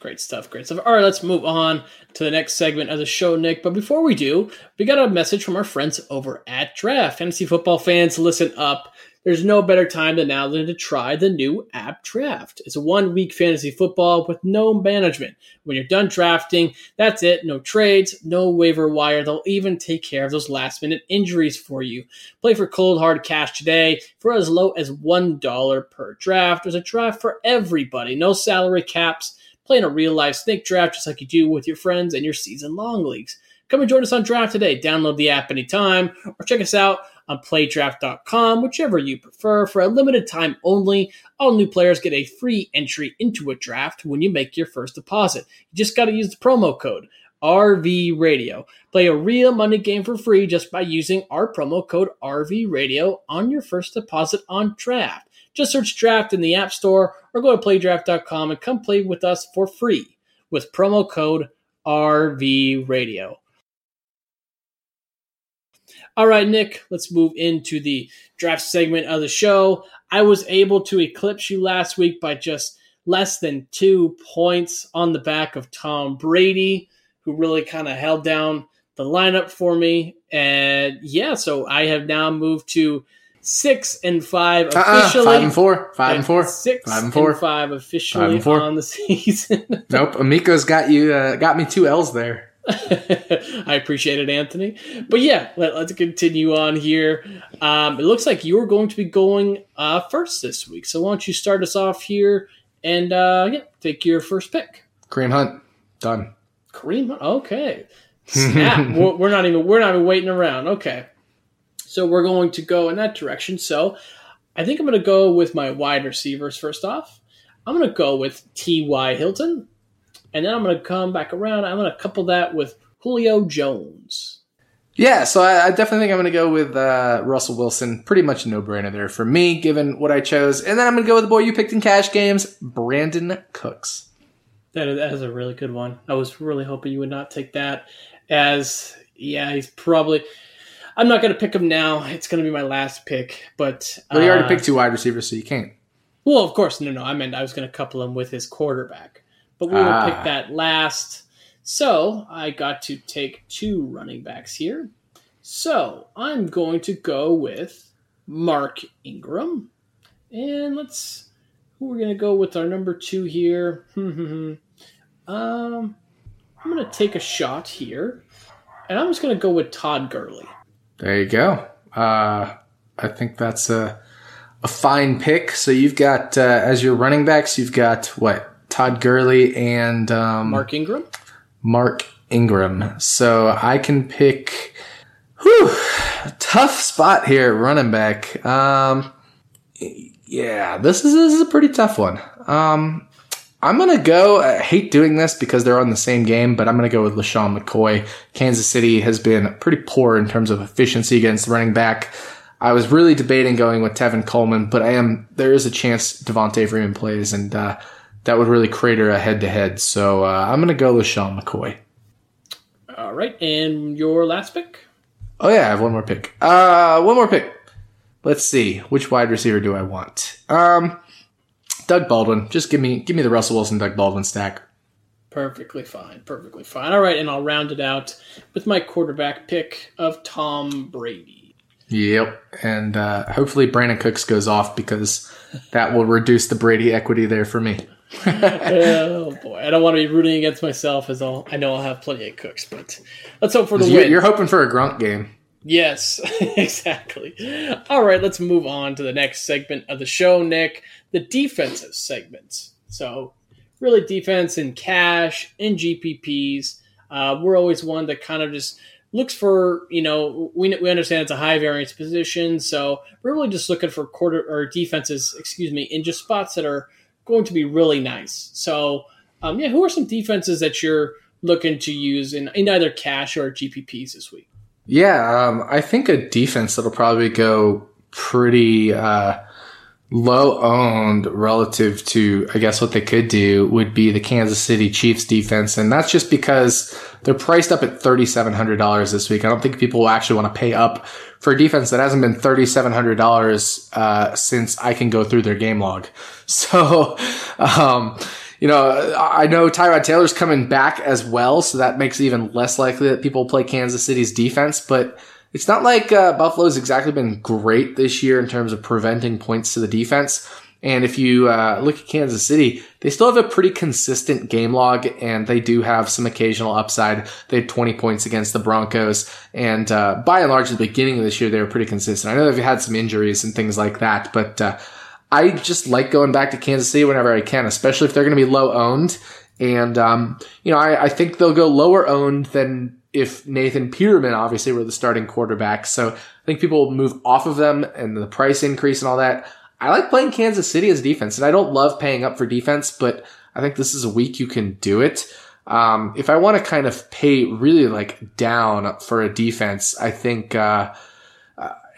Great stuff, great stuff. All right, let's move on to the next segment of the show, Nick. But before we do, we got a message from our friends over at Draft. Fantasy football fans, listen up. There's no better time than now than to try the new app Draft. It's a one week fantasy football with no management. When you're done drafting, that's it. No trades, no waiver wire. They'll even take care of those last minute injuries for you. Play for cold hard cash today for as low as $1 per draft. There's a draft for everybody. No salary caps playing a real life snake draft just like you do with your friends and your season long leagues. Come and join us on draft today. Download the app anytime or check us out on playdraft.com, whichever you prefer. For a limited time only, all new players get a free entry into a draft when you make your first deposit. You just got to use the promo code RV Radio. Play a real money game for free just by using our promo code RV Radio on your first deposit on draft. Just search draft in the App Store or go to playdraft.com and come play with us for free with promo code RV Radio. All right, Nick, let's move into the draft segment of the show. I was able to eclipse you last week by just less than two points on the back of Tom Brady, who really kind of held down the lineup for me. And yeah, so I have now moved to six and five officially. Uh-uh, five and four. Five and four. Six five and four. And five officially five and four. on the *laughs* season. nope. Amico's got you. Uh, got me two L's there. *laughs* I appreciate it, Anthony. But yeah, let, us continue on here. Um, it looks like you're going to be going uh, first this week. So why don't you start us off here and uh, yeah, take your first pick. Kareem Hunt. Done. Kareem Hunt. Okay. *laughs* Snap. we're, we're not even we're not even waiting around. Okay. So we're going to go in that direction. So I think I'm going to go with my wide receivers first off. I'm going to go with T.Y. Hilton. And then I'm going to come back around. I'm going to couple that with Julio Jones. Yeah, so I, I definitely think I'm going to go with uh, Russell Wilson. Pretty much no brainer there for me, given what I chose. And then I'm going to go with the boy you picked in cash games, Brandin Cooks. That is, that is a really good one. I was really hoping you would not take that as, yeah, he's probably. I'm not going to pick him now. It's going to be my last pick, but well, you already uh, picked two wide receivers, so you can't. Well, of course, no, no. I meant I was going to couple him with his quarterback, but we ah. will pick that last. So I got to take two running backs here. So I'm going to go with Mark Ingram, and let's who we're going to go with our number two here. *laughs* um, I'm going to take a shot here, and I'm just going to go with Todd Gurley. There you go. Uh, I think that's a a fine pick. So you've got uh, as your running backs, you've got what Todd Gurley and um, Mark Ingram. Mark Ingram. So I can pick. Whew, tough spot here, running back. Um, yeah, this is this is a pretty tough one. Um, I'm going to go, I hate doing this because they're on the same game, but I'm going to go with LeSean McCoy. Kansas City has been pretty poor in terms of efficiency against the running back. I was really debating going with Tevin Coleman, but I am, there is a chance Devonta Freeman plays and, uh, that would really crater a head to head. So, uh, I'm going to go LeSean McCoy. All right. And your last pick? Oh yeah, I have one more pick. Uh, one more pick. Let's see. Which wide receiver do I want? Um, Doug Baldwin. Just give me give me the Russell Wilson Doug Baldwin stack. Perfectly fine. Perfectly fine. All right, and I'll round it out with my quarterback pick of Tom Brady. Yep, and uh, hopefully Brandin Cooks goes off because that will reduce the Brady equity there for me. *laughs* oh boy, I don't want to be rooting against myself as I'll, I know I'll have plenty of cooks, but let's hope for the you're, win. You're hoping for a Gronk game. Yes, *laughs* exactly. All right, let's move on to the next segment of the show, Nick. The defensive segments. So, really, defense in cash, in GPPs. Uh, we're always one that kind of just looks for, you know, we, we understand it's a high variance position. So, we're really just looking for quarter or defenses, excuse me, in just spots that are going to be really nice. So, um, yeah, who are some defenses that you're looking to use in, in either cash or GPPs this week? Yeah, um, I think a defense that'll probably go pretty uh, low owned relative to, I guess, what they could do would be the Kansas City Chiefs defense. And that's just because they're priced up at $3,700 this week. I don't think people will actually want to pay up for a defense that hasn't been $3,700 uh, since I can go through their game log. *laughs* So, um, you know, I know Tyrod Taylor's coming back as well, so that makes it even less likely that people play Kansas City's defense. But it's not like uh, Buffalo's exactly been great this year in terms of preventing points to the defense. And if you uh, look at Kansas City, they still have a pretty consistent game log, and they do have some occasional upside. They had 20 points against the Broncos, and uh, by and large, at the beginning of this year, they were pretty consistent. I know they've had some injuries and things like that, but uh, I just like going back to Kansas City whenever I can, especially if they're going to be low owned. And, um, you know, I, I, think they'll go lower owned than if Nathan Peterman obviously were the starting quarterback. So I think people will move off of them and the price increase and all that. I like playing Kansas City as defense and I don't love paying up for defense, but I think this is a week you can do it. Um, if I want to kind of pay really like down for a defense, I think, uh,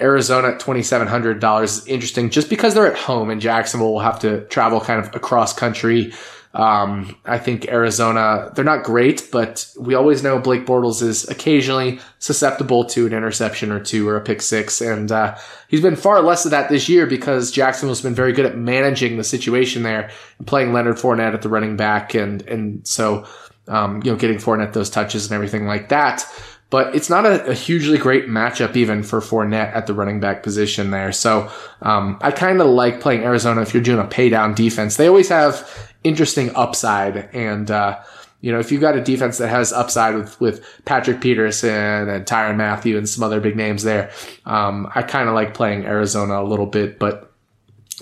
Arizona at $2,700 is interesting just because they're at home and Jacksonville will have to travel kind of across country. Um, I think Arizona, they're not great, but we always know Blake Bortles is occasionally susceptible to an interception or two or a pick six. And, uh, he's been far less of that this year because Jacksonville's been very good at managing the situation there and playing Leonard Fournette at the running back. And, and so, um, you know, getting Fournette those touches and everything like that but it's not a, a, hugely great matchup even for Fournette at the running back position there. So um, I kind of like playing Arizona if you're doing a pay down defense. They always have interesting upside, and uh, you know if you've got a defense that has upside with with Patrick Peterson and Tyrann Mathieu and some other big names there, um, I kind of like playing Arizona a little bit, but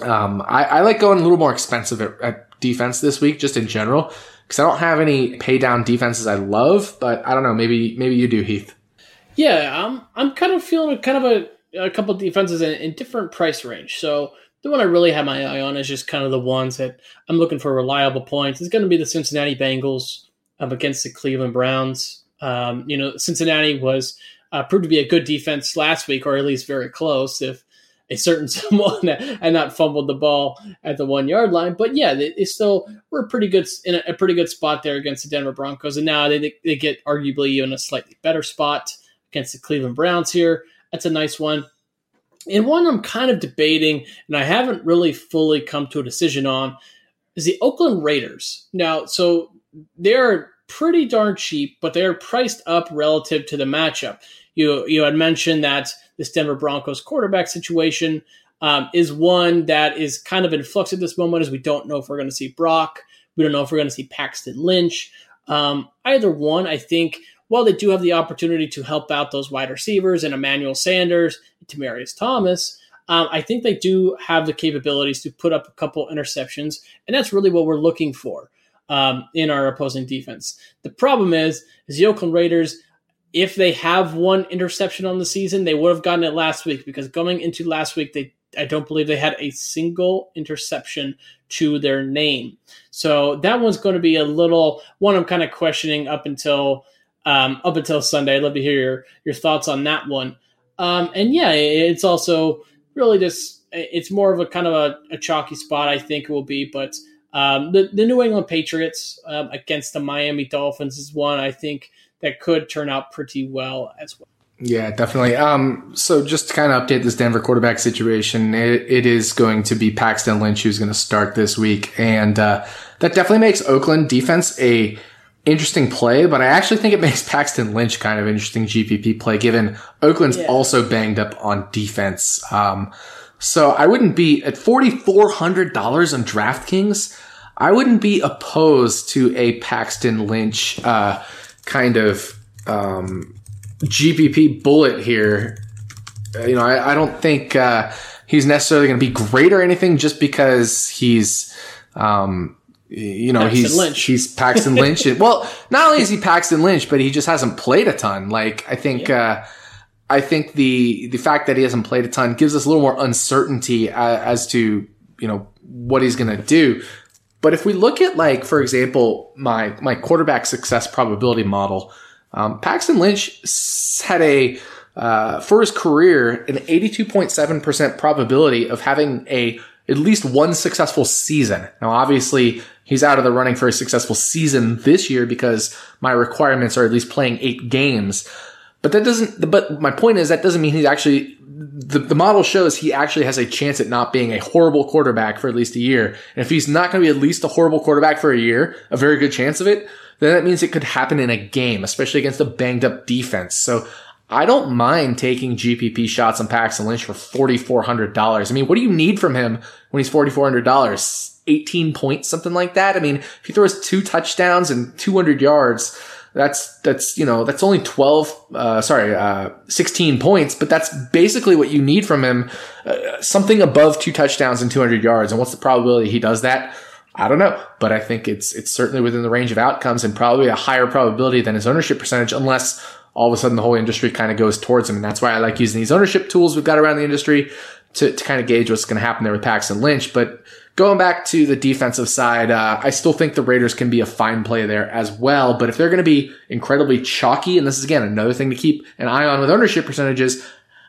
um, I, I, like going a little more expensive at, at defense this week, just in general because I don't have any pay down defenses I love, but I don't know. Maybe maybe you do, Heath. Yeah, I'm I'm kind of feeling a kind of a, a couple defenses in, in different price range. So the one I really have my eye on is just kind of the ones that I'm looking for reliable points. It's going to be the Cincinnati Bengals um, against the Cleveland Browns. Um, you know, Cincinnati was uh, proved to be a good defense last week, or at least very close. If a certain *laughs* someone and not fumbled the ball at the one yard line. But yeah, they, still were pretty good in a, a, pretty good spot there against the Denver Broncos, and now they they get arguably in a slightly better spot against the Cleveland Browns here. That's a nice one. And one I'm kind of debating, and I haven't really fully come to a decision on, is the Oakland Raiders. Now, so they're pretty darn cheap, but they're priced up relative to the matchup. You you had mentioned that this Denver Broncos quarterback situation um, is one that is kind of in flux at this moment, as we don't know if we're going to see Brock. We don't know if we're going to see Paxton Lynch. Um, either one, I think, while they do have the opportunity to help out those wide receivers and Emmanuel Sanders, and Demaryius Thomas, um, I think they do have the capabilities to put up a couple interceptions, and that's really what we're looking for um, in our opposing defense. The problem is, is the Oakland Raiders if they have one interception on the season, they would have gotten it last week because going into last week, they I don't believe they had a single interception to their name. So that one's going to be a little one I'm kind of questioning up until um, up until Sunday. I'd love to hear your, your thoughts on that one. Um, and yeah, it's also really just it's more of a kind of a, a chalky spot. I think it will be, but um, the the New England Patriots um, against the Miami Dolphins is one I think that could turn out pretty well as well. Yeah, definitely. Um, so just to kind of update this Denver quarterback situation, it, it is going to be Paxton Lynch who's going to start this week, and uh, that definitely makes Oakland defense a interesting play. But I actually think it *laughs* makes Paxton Lynch kind of interesting GPP play, given Oakland's yeah. also banged up on defense. Um, so I wouldn't be at forty four hundred dollars on DraftKings. I wouldn't be opposed to a Paxton Lynch uh, kind of um, GPP bullet here. Uh, you know, I, I don't think uh, he's necessarily going to be great or anything just because he's, um, you know, Paxton he's Lynch. he's Paxton Lynch. *laughs* well, not only is he Paxton Lynch, but he just hasn't played a ton. Like I think, yeah. uh, I think the the fact that he hasn't played a ton gives us a little more uncertainty uh, as to you know what he's going to do. But if we look at like, for example, my my quarterback success probability model, um, Paxton Lynch had a uh, for his career an 82.7% probability of having a at least one successful season. Now, obviously, he's out of the running for a successful season this year because my requirements are at least playing eight games. But that doesn't, but my point is that doesn't mean he's actually, the, the model shows he actually has a chance at not being a horrible quarterback for at least a year. And if he's not going to be at least a horrible quarterback for a year, a very good chance of it, then that means it could happen in a game, especially against a banged up defense. So I don't mind taking GPP shots on Paxton Lynch for $4,400. I mean, what do you need from him when he's $4,400? 18 points, something like that. I mean, if he throws two touchdowns and 200 yards, that's, that's, you know, that's only 12, uh, sorry, uh, 16 points, but that's basically what you need from him. Uh, something above two touchdowns and 200 yards. And what's the probability he does that? I don't know, but I think it's it's certainly within the range of outcomes and probably a higher probability than his ownership percentage, unless all of a sudden the whole industry kind of goes towards him. And that's why I like using these ownership tools we've got around the industry to, to kind of gauge what's going to happen there with Paxton Lynch. But going back to the defensive side, uh, I still think the Raiders can be a fine play there as well. But if they're going to be incredibly chalky, and this is again another thing to keep an eye on with ownership percentages,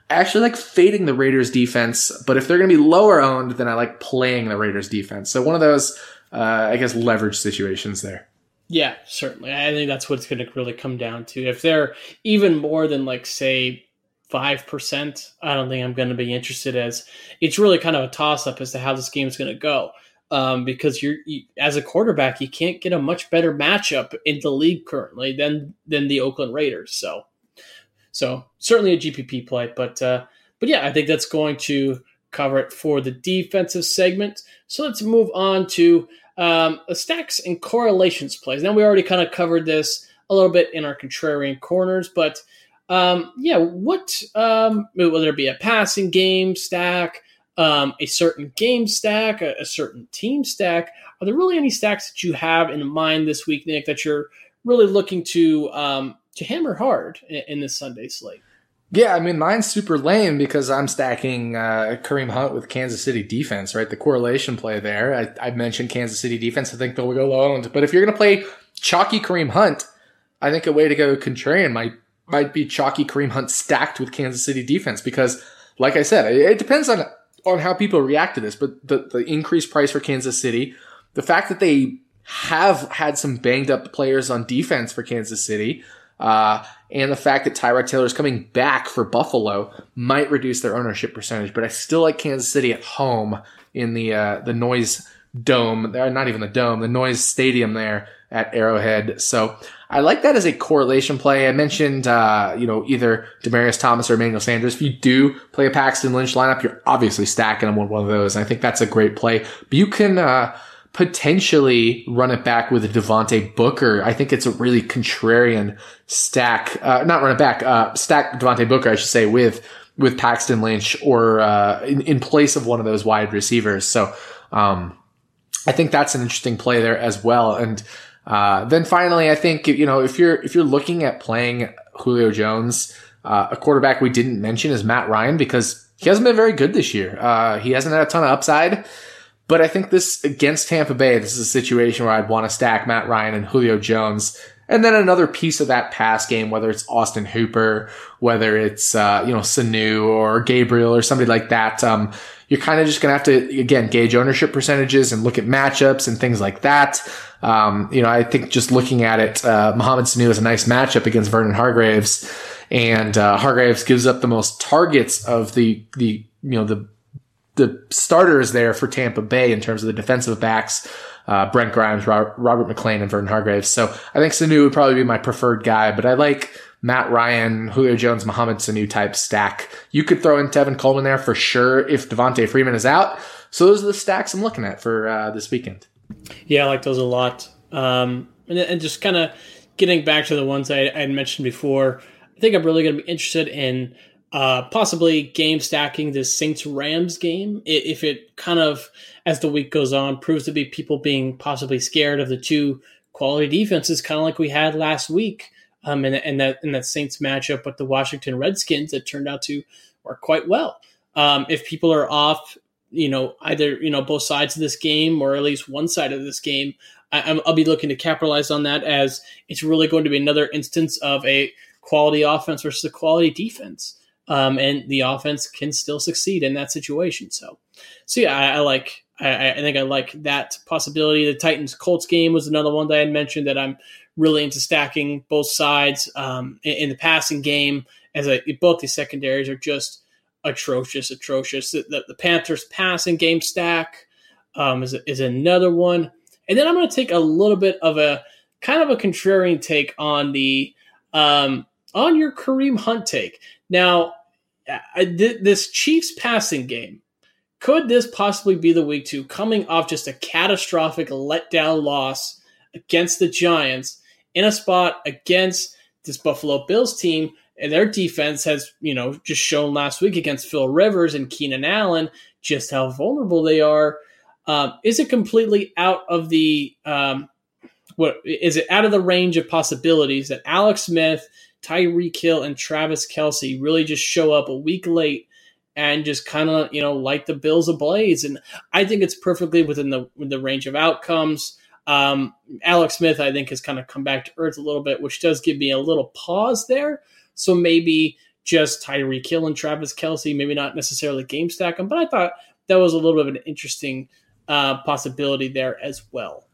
I actually like fading the Raiders defense, but if they're going to be lower owned, then I like playing the Raiders defense. So one of those, uh, I guess, leverage situations there. Yeah, certainly. I think that's what it's going to really come down to. If they're even more than like say five percent, I don't think I'm going to be interested. As it's really kind of a toss up as to how this game is going to go. Um, because you're you, as a quarterback, you can't get a much better matchup in the league currently than than the Oakland Raiders. So so certainly a GPP play, but uh, but yeah, I think that's going to cover it for the defensive segment. So let's move on to um, stacks and correlations plays. Now we already kind of covered this a little bit in our contrarian corners, but um, yeah, what um, whether it be a passing game stack, um, a certain game stack, a, a, certain team stack, are there really any stacks that you have in mind this week, Nick, that you're really looking to um, to hammer hard in, in this Sunday slate. Yeah, I mean, mine's super lame because I'm stacking uh, Kareem Hunt with Kansas City defense, right? The correlation play there. I, I mentioned Kansas City defense. I think they'll go low owned. But if you're going to play chalky Kareem Hunt, I think a way to go contrarian might might be chalky Kareem Hunt stacked with Kansas City defense because, like I said, it, depends on on how people react to this. But the the increased price for Kansas City, the fact that they have had some banged up players on defense for Kansas City uh, and the fact that Tyrod Taylor is coming back for Buffalo might reduce their ownership percentage, but I still like Kansas City at home in the uh, the noise dome, uh, not even the dome, the noise stadium there at Arrowhead. So I like that as a correlation play. I mentioned, uh, you know, either Demaryius Thomas or Emmanuel Sanders. If you do play a Paxton Lynch lineup, you're obviously stacking them with one of those. And I think that's a great play. But you can, uh, potentially run it back with a Devontae Booker. I think it's a really contrarian stack, uh, not run it back, uh, stack Devontae Booker, I should say, with, with Paxton Lynch or, uh, in, in place of one of those wide receivers. So, um, I think that's an interesting play there as well. And, uh, then finally, I think, you know, if you're, if you're looking at playing Julio Jones, uh, a quarterback we didn't mention is Matt Ryan because he hasn't been very good this year. Uh, he hasn't had a ton of upside. But I think this against Tampa Bay, this is a situation where I'd want to stack Matt Ryan and Julio Jones. And then another piece of that pass game, whether it's Austin Hooper, whether it's, uh, you know, Sanu or Gabriel or somebody like that. Um, you're kind of just going to have to, again, gauge ownership percentages and look at matchups and things like that. Um, you know, I think just looking at it, uh, Mohamed Sanu is a nice matchup against Vernon Hargreaves and, uh, Hargreaves gives up the most targets of the, the, you know, the the starters there for Tampa Bay in terms of the defensive backs. Uh, Brent Grimes, Robert McClain, and Vernon Hargreaves. So I think Sanu would probably be my preferred guy, but I like Matt Ryan, Julio Jones, Mohamed Sanu type stack. You could throw in Tevin Coleman there for sure if Devonta Freeman is out. So those are the stacks I'm looking at for uh, this weekend. Yeah, I like those a lot. Um, and, and, just kind of getting back to the ones I, I had mentioned before, I think I'm really going to be interested in uh, possibly game stacking this Saints Rams game if it kind of as the week goes on proves to be people being possibly scared of the two quality defenses, kind of like we had last week, um, and, and that in that Saints matchup with the Washington Redskins that turned out to work quite well. Um, if people are off, you know, either you know both sides of this game or at least one side of this game, I, will be looking to capitalize on that as it's really going to be another instance of a quality offense versus a quality defense um, and the offense can still succeed in that situation. So, so yeah, I, I like. I, I, think I like that possibility. The Titans Colts game was another one that I had mentioned that I'm really into stacking both sides um, in, in, the passing game. As I, both these secondaries are just atrocious, atrocious. The, the, the Panthers passing game stack um, is is another one, and then I'm going to take a little bit of a kind of a contrarian take on the um, on your Kareem Hunt take. Now, this Chiefs passing game, could this possibly be the week two coming off just a catastrophic letdown loss against the Giants in a spot against this Buffalo Bills team? And their defense has, you know, just shown last week against Phil Rivers and Keenan Allen just how vulnerable they are. Um, is it completely out of the um, what is it out of the range of possibilities that Alex Smith Tyreek Hill and Travis Kelce really just show up a week late and just kind of you know light the Bills ablaze. And I think it's perfectly within the the range of outcomes. Um, Alex Smith, I think, has kind of come back to earth a little bit, which does give me a little pause there. So maybe just Tyreek Hill and Travis Kelce, maybe not necessarily game stack them, but I thought that was a little bit of an interesting uh, possibility there as well.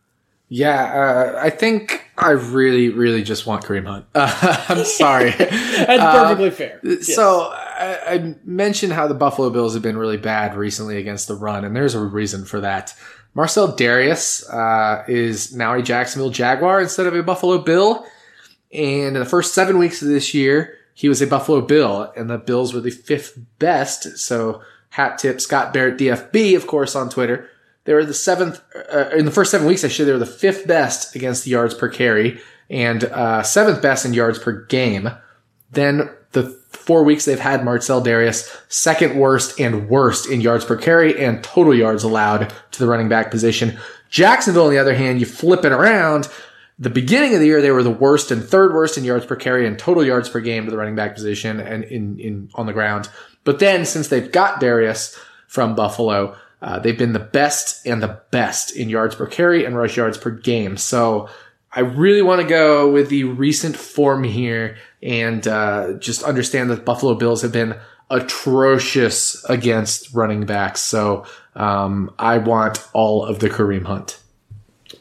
Yeah, uh, I think I really, really just want Kareem Hunt. Uh, *laughs* I'm sorry. *laughs* That's uh, perfectly fair. Yes. So I, I, mentioned how the Buffalo Bills have been really bad recently against the run, and there's a reason for that. Marcell Dareus uh, is now a Jacksonville Jaguar instead of a Buffalo Bill. And in the first seven weeks of this year, he was a Buffalo Bill, and the Bills were the fifth best. So hat tip Scott Barrett DFB, of course, on Twitter they were the seventh uh, in the first seven weeks. I Actually, they were the fifth best against the yards per carry and uh, seventh best in yards per game. Then the four weeks they've had Marcell Dareus, second worst and worst in yards per carry and total yards allowed to the running back position. Jacksonville, on the other hand, you flip it around. The beginning of the year, they were the worst and third worst in yards per carry and total yards per game to the running back position and in, in on the ground. But then, since they've got Dareus from Buffalo, uh, they've been the best and the best in yards per carry and rush yards per game. So I really want to go with the recent form here and uh, just understand that Buffalo Bills have been atrocious against running backs. So um, I want all of the Kareem Hunt.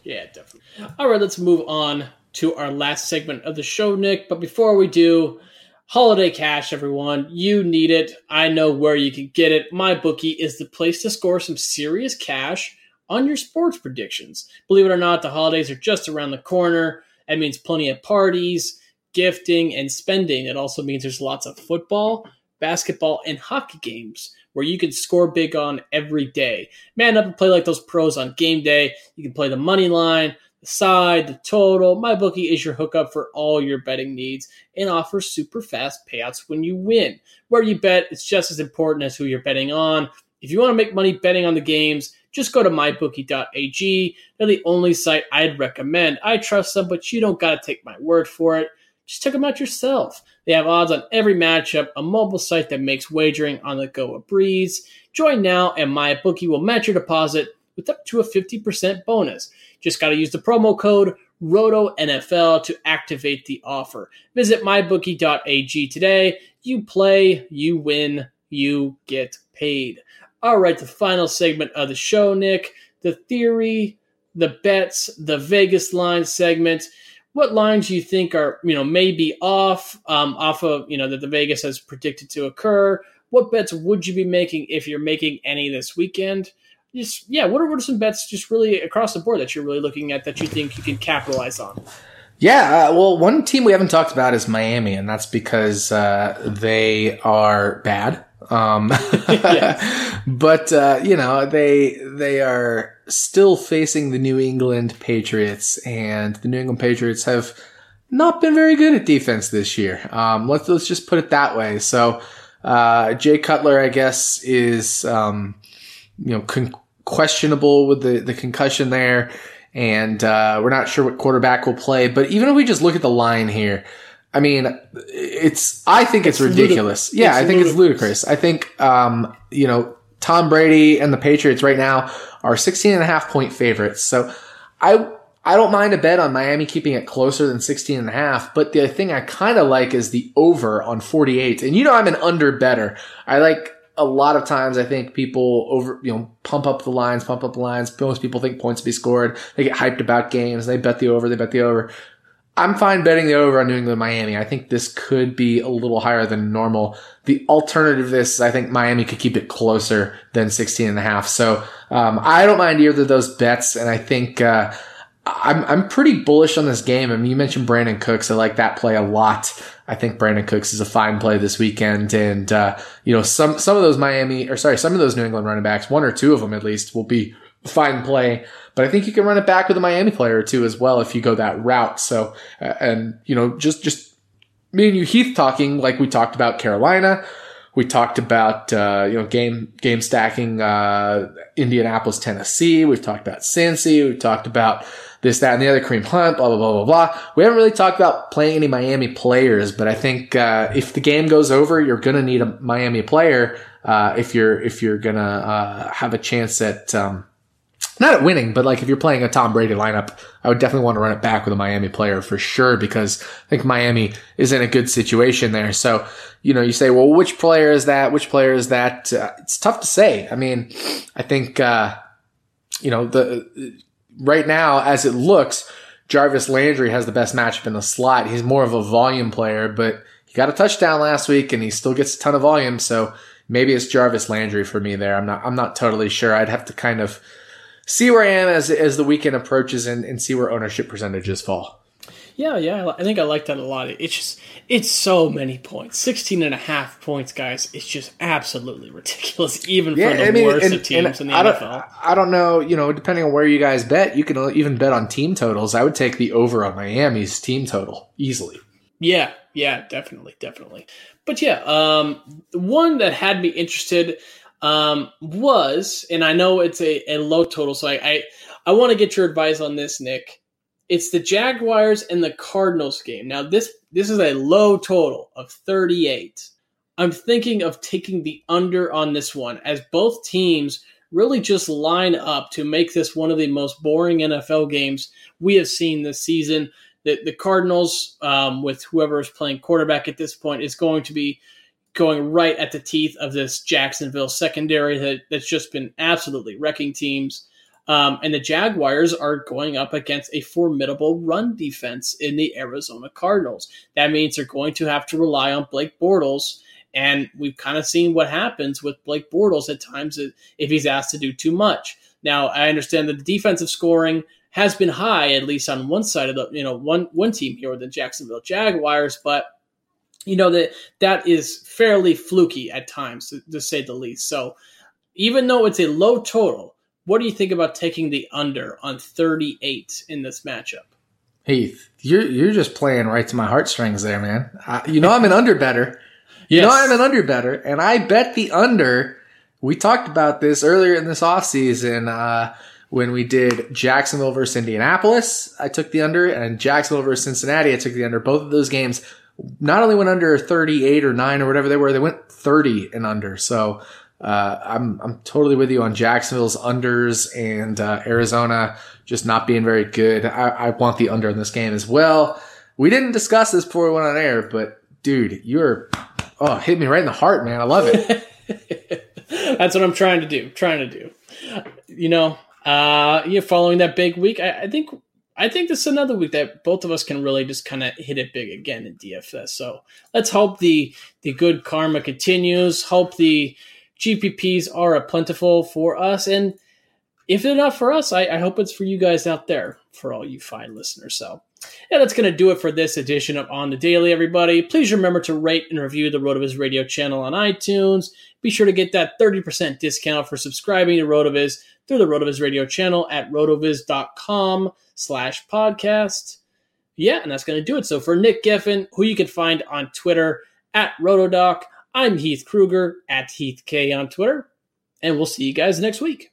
Yeah, definitely. All right, let's move on to our last segment of the show, Nick. But before we do, Holiday cash, everyone. You need it. I know where you can get it. My bookie is the place to score some serious cash on your sports predictions. Believe it or not, the holidays are just around the corner. That means plenty of parties, gifting, and spending. It also means there's lots of football, basketball, and hockey games where you can score big on every day. Man up and play like those pros on game day. You can play the money line the side, the total. MyBookie is your hookup for all your betting needs and offers super fast payouts when you win. Where you bet, it's just as important as who you're betting on. If you want to make money betting on the games, just go to mybookie.ag. They're the only site I'd recommend. I trust them, but you don't got to take my word for it. Just check them out yourself. They have odds on every matchup, a mobile site that makes wagering on the go a breeze. Join now, and MyBookie will match your deposit with up to a 50% bonus. Just got to use the promo code ROTONFL to activate the offer. Visit mybookie.ag today. You play, you win, you get paid. All right, the final segment of the show, Nick. The theory, the bets, the Vegas line segment. What lines do you think are, you know, maybe off, um, off of, you know, that the Vegas has predicted to occur? What bets would you be making if you're making any this weekend? Just yeah, what are, what are some bets just really across the board that you're really looking at that you think you can capitalize on? Yeah, uh, well, one team we haven't talked about is Miami, and that's because uh, they are bad. Um, *laughs* *laughs* but uh, you know they they are still facing the New England Patriots, and the New England Patriots have not been very good at defense this year. Um, let's let's just put it that way. So uh, Jay Cutler, I guess, is um, you know con- questionable with the the concussion there, and uh, we're not sure what quarterback will play. But even if we just look at the line here. I mean, it's. I think it's, It's ridiculous. ludic- yeah, it's I think it's ludicrous. I think, um, you know, Tom Brady and the Patriots right now are 16 and a half point favorites. So I, I don't mind a bet on Miami keeping it closer than 16 and a half, but the thing I kind of like is the over on 48. And you know, I'm an under better. I like a lot of times I think people over, you know, pump up the lines, pump up the lines. Most people think points to be scored. They get hyped about games. They bet the over, they bet the over. I'm fine betting the over on New England Miami. I think this could be a little higher than normal. The alternative to this is I think Miami could keep it closer than 16 and a half. So, um, I don't mind either of those bets. And I think, uh, I'm, I'm pretty bullish on this game. I mean, you mentioned Brandin Cooks. I like that play a lot. I think Brandin Cooks is a fine play this weekend. And, uh, you know, some, some of those Miami, or sorry, some of those New England running backs, one or two of them at least will be fine play. But I think you can run it back with a Miami player two as well if you go that route. So, uh, and, you know, just, just me and you, Heath, talking like we talked about Carolina. We talked about, uh, you know, game, game stacking, uh, Indianapolis, Tennessee. We've talked about Cincy. We've talked about this, that, and the other Kareem Hunt, blah, blah, blah, blah, blah. We haven't really talked about playing any Miami players, but I think, uh, if the game goes over, you're going to need a Miami player, uh, if you're, if you're going to, uh, have a chance at, um, not at winning, but like if you're playing a Tom Brady lineup, I would definitely want to run it back with a Miami player for sure because I think Miami is in a good situation there. So, you know, you say, well, which player is that? Which player is that? Uh, it's tough to say. I mean, I think, uh, you know, the right now as it looks, Jarvis Landry has the best matchup in the slot. He's more of a volume player, but he got a touchdown last week and he still gets a ton of volume. So maybe it's Jarvis Landry for me there. I'm not, I'm not totally sure. I'd have to kind of see where I am as, as the weekend approaches and, and see where ownership percentages fall. Yeah, yeah, I think I like that a lot. It's just, it's so many points. 16 and a half points, guys. It's just absolutely ridiculous, *laughs* even for the worst of teams in the I NFL. Don't, I don't know, you know, depending on where you guys bet, you can even bet on team totals. I would take the over on Miami's team total easily. Yeah, yeah, definitely, definitely. But yeah, um, one that had me interested um, was, and I know it's a, a low total, so I I, I want to get your advice on this, Nick. It's the Jaguars and the Cardinals game. Now this this is a low total of 38. I'm thinking of taking the under on this one as both teams really just line up to make this one of the most boring NFL games we have seen this season. The, the Cardinals, um, with whoever is playing quarterback at this point, is going to be going right at the teeth of this Jacksonville secondary that, that's just been absolutely wrecking teams. Um, and the Jaguars are going up against a formidable run defense in the Arizona Cardinals. That means they're going to have to rely on Blake Bortles. And we've kind of seen what happens with Blake Bortles at times if he's asked to do too much. Now, I understand that the defensive scoring has been high, at least on one side of the, you know, one one team here with the Jacksonville Jaguars, but you know that that is fairly fluky at times, to, to say the least. So, even though it's a low total, what do you think about taking the under on 38 in this matchup? Heath, you're you're just playing right to my heartstrings there, man. I, you know I'm an under better. You know I'm an under better, and I bet the under. We talked about this earlier in this offseason. Uh, When we did Jacksonville versus Indianapolis, I took the under, and Jacksonville versus Cincinnati, I took the under. Both of those games not only went under 38 or 9 or whatever they were, they went 30 and under. So uh, I'm I'm totally with you on Jacksonville's unders and uh, Arizona just not being very good. I, I want the under in this game as well. We didn't discuss this before we went on air, but dude, you're oh hit me right in the heart, man. I love it. *laughs* That's what I'm trying to do. Trying to do. You know, uh, yeah. Following that big week, I, I think I think this is another week that both of us can really just kind of hit it big again in DFS. So let's hope the the good karma continues. Hope the GPPs are plentiful for us, and if they're not for us, I, I hope it's for you guys out there, for all you fine listeners. So. And that's going to do it for this edition of On the Daily, everybody. Please remember to rate and review the RotoViz radio channel on iTunes. Be sure to get that 30% discount for subscribing to RotoViz through the RotoViz radio channel at rotoviz.com slash podcast. Yeah, and that's going to do it. So for Nick Geffen, who you can find on Twitter at Rotodoc, I'm Heath Kruger at HeathK on Twitter, and we'll see you guys next week.